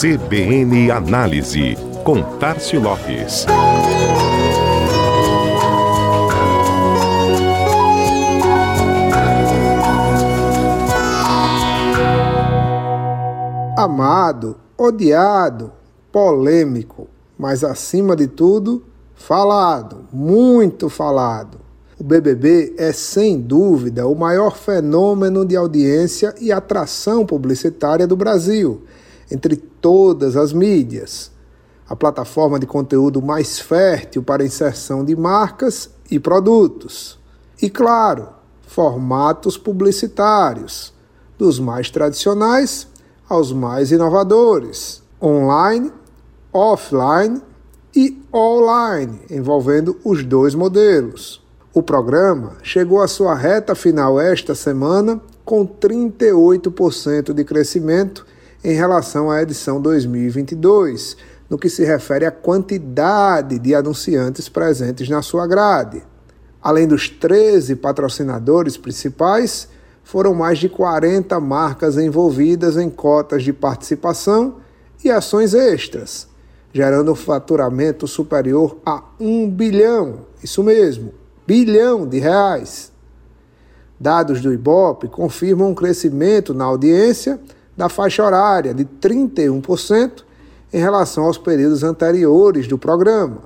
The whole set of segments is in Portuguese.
CBN Análise, com Tarcio Lopes. Amado, odiado, polêmico, mas acima de tudo, falado, muito falado. O BBB é sem dúvida o maior fenômeno de audiência e atração publicitária do Brasil, entre todas as mídias. A plataforma de conteúdo mais fértil para inserção de marcas e produtos. E, claro, formatos publicitários, dos mais tradicionais aos mais inovadores, online, offline e online, envolvendo os dois modelos. O programa chegou à sua reta final esta semana com 38% de crescimento em relação à edição 2022, no que se refere à quantidade de anunciantes presentes na sua grade. Além dos 13 patrocinadores principais, foram mais de 40 marcas envolvidas em cotas de participação e ações extras, gerando um faturamento superior a 1 bilhão, isso mesmo, bilhão de reais. Dados do Ibope confirmam um crescimento na audiência da faixa horária de 31% em relação aos períodos anteriores do programa.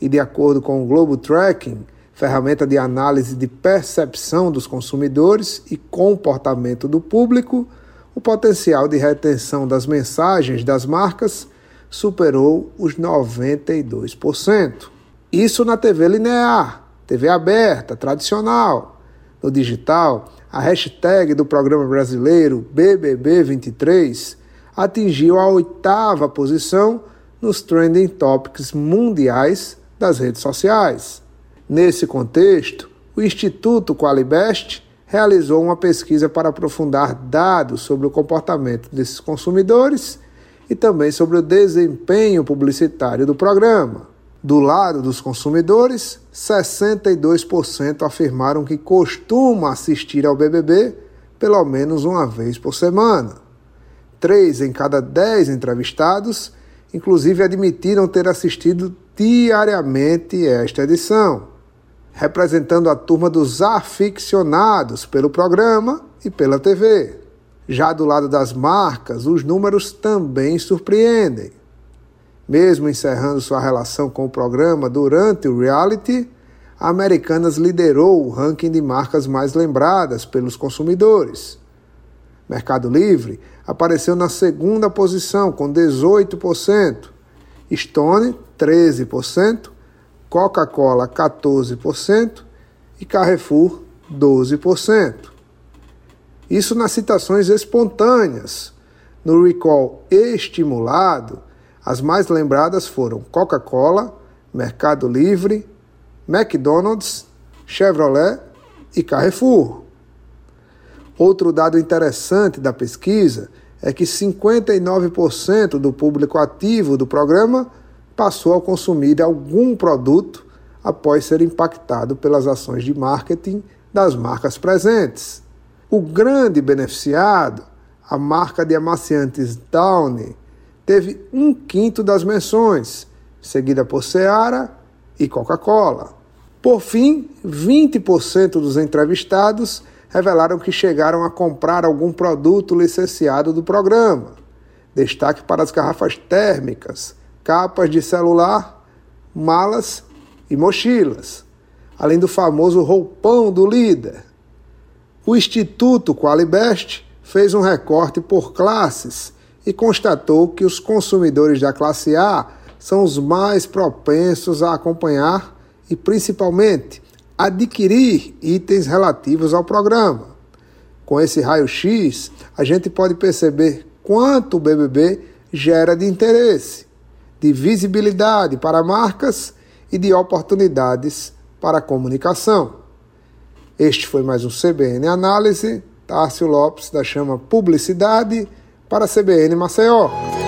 E de acordo com o Globo Tracking, ferramenta de análise de percepção dos consumidores e comportamento do público, o potencial de retenção das mensagens das marcas superou os 92%. Isso na TV linear, TV aberta, tradicional. No digital, a hashtag do programa brasileiro BBB23 atingiu a oitava posição nos trending topics mundiais das redes sociais. Nesse contexto, o Instituto Qualibest realizou uma pesquisa para aprofundar dados sobre o comportamento desses consumidores e também sobre o desempenho publicitário do programa. Do lado dos consumidores, 62% afirmaram que costumam assistir ao BBB pelo menos uma vez por semana. Três em cada dez entrevistados, inclusive, admitiram ter assistido diariamente esta edição, representando a turma dos aficionados pelo programa e pela TV. Já do lado das marcas, os números também surpreendem. Mesmo encerrando sua relação com o programa durante o reality, a Americanas liderou o ranking de marcas mais lembradas pelos consumidores. Mercado Livre apareceu na segunda posição com 18%, Stone 13%, Coca-Cola 14% e Carrefour 12%. Isso nas citações espontâneas. No recall estimulado, as mais lembradas foram Coca-Cola, Mercado Livre, McDonald's, Chevrolet e Carrefour. Outro dado interessante da pesquisa é que 59% do público ativo do programa passou a consumir algum produto após ser impactado pelas ações de marketing das marcas presentes. O grande beneficiado, a marca de amaciantes Downy, teve um quinto das menções, seguida por Seara e Coca-Cola. Por fim, 20% dos entrevistados revelaram que chegaram a comprar algum produto licenciado do programa. Destaque para as garrafas térmicas, capas de celular, malas e mochilas, além do famoso roupão do líder. O Instituto Qualibest fez um recorte por classes e constatou que os consumidores da classe A são os mais propensos a acompanhar e, principalmente, adquirir itens relativos ao programa. Com esse raio-x, a gente pode perceber quanto o BBB gera de interesse, de visibilidade para marcas e de oportunidades para comunicação. Este foi mais um CBN Análise. Tárcio Lopes, da Chama Publicidade para a CBN Maceió.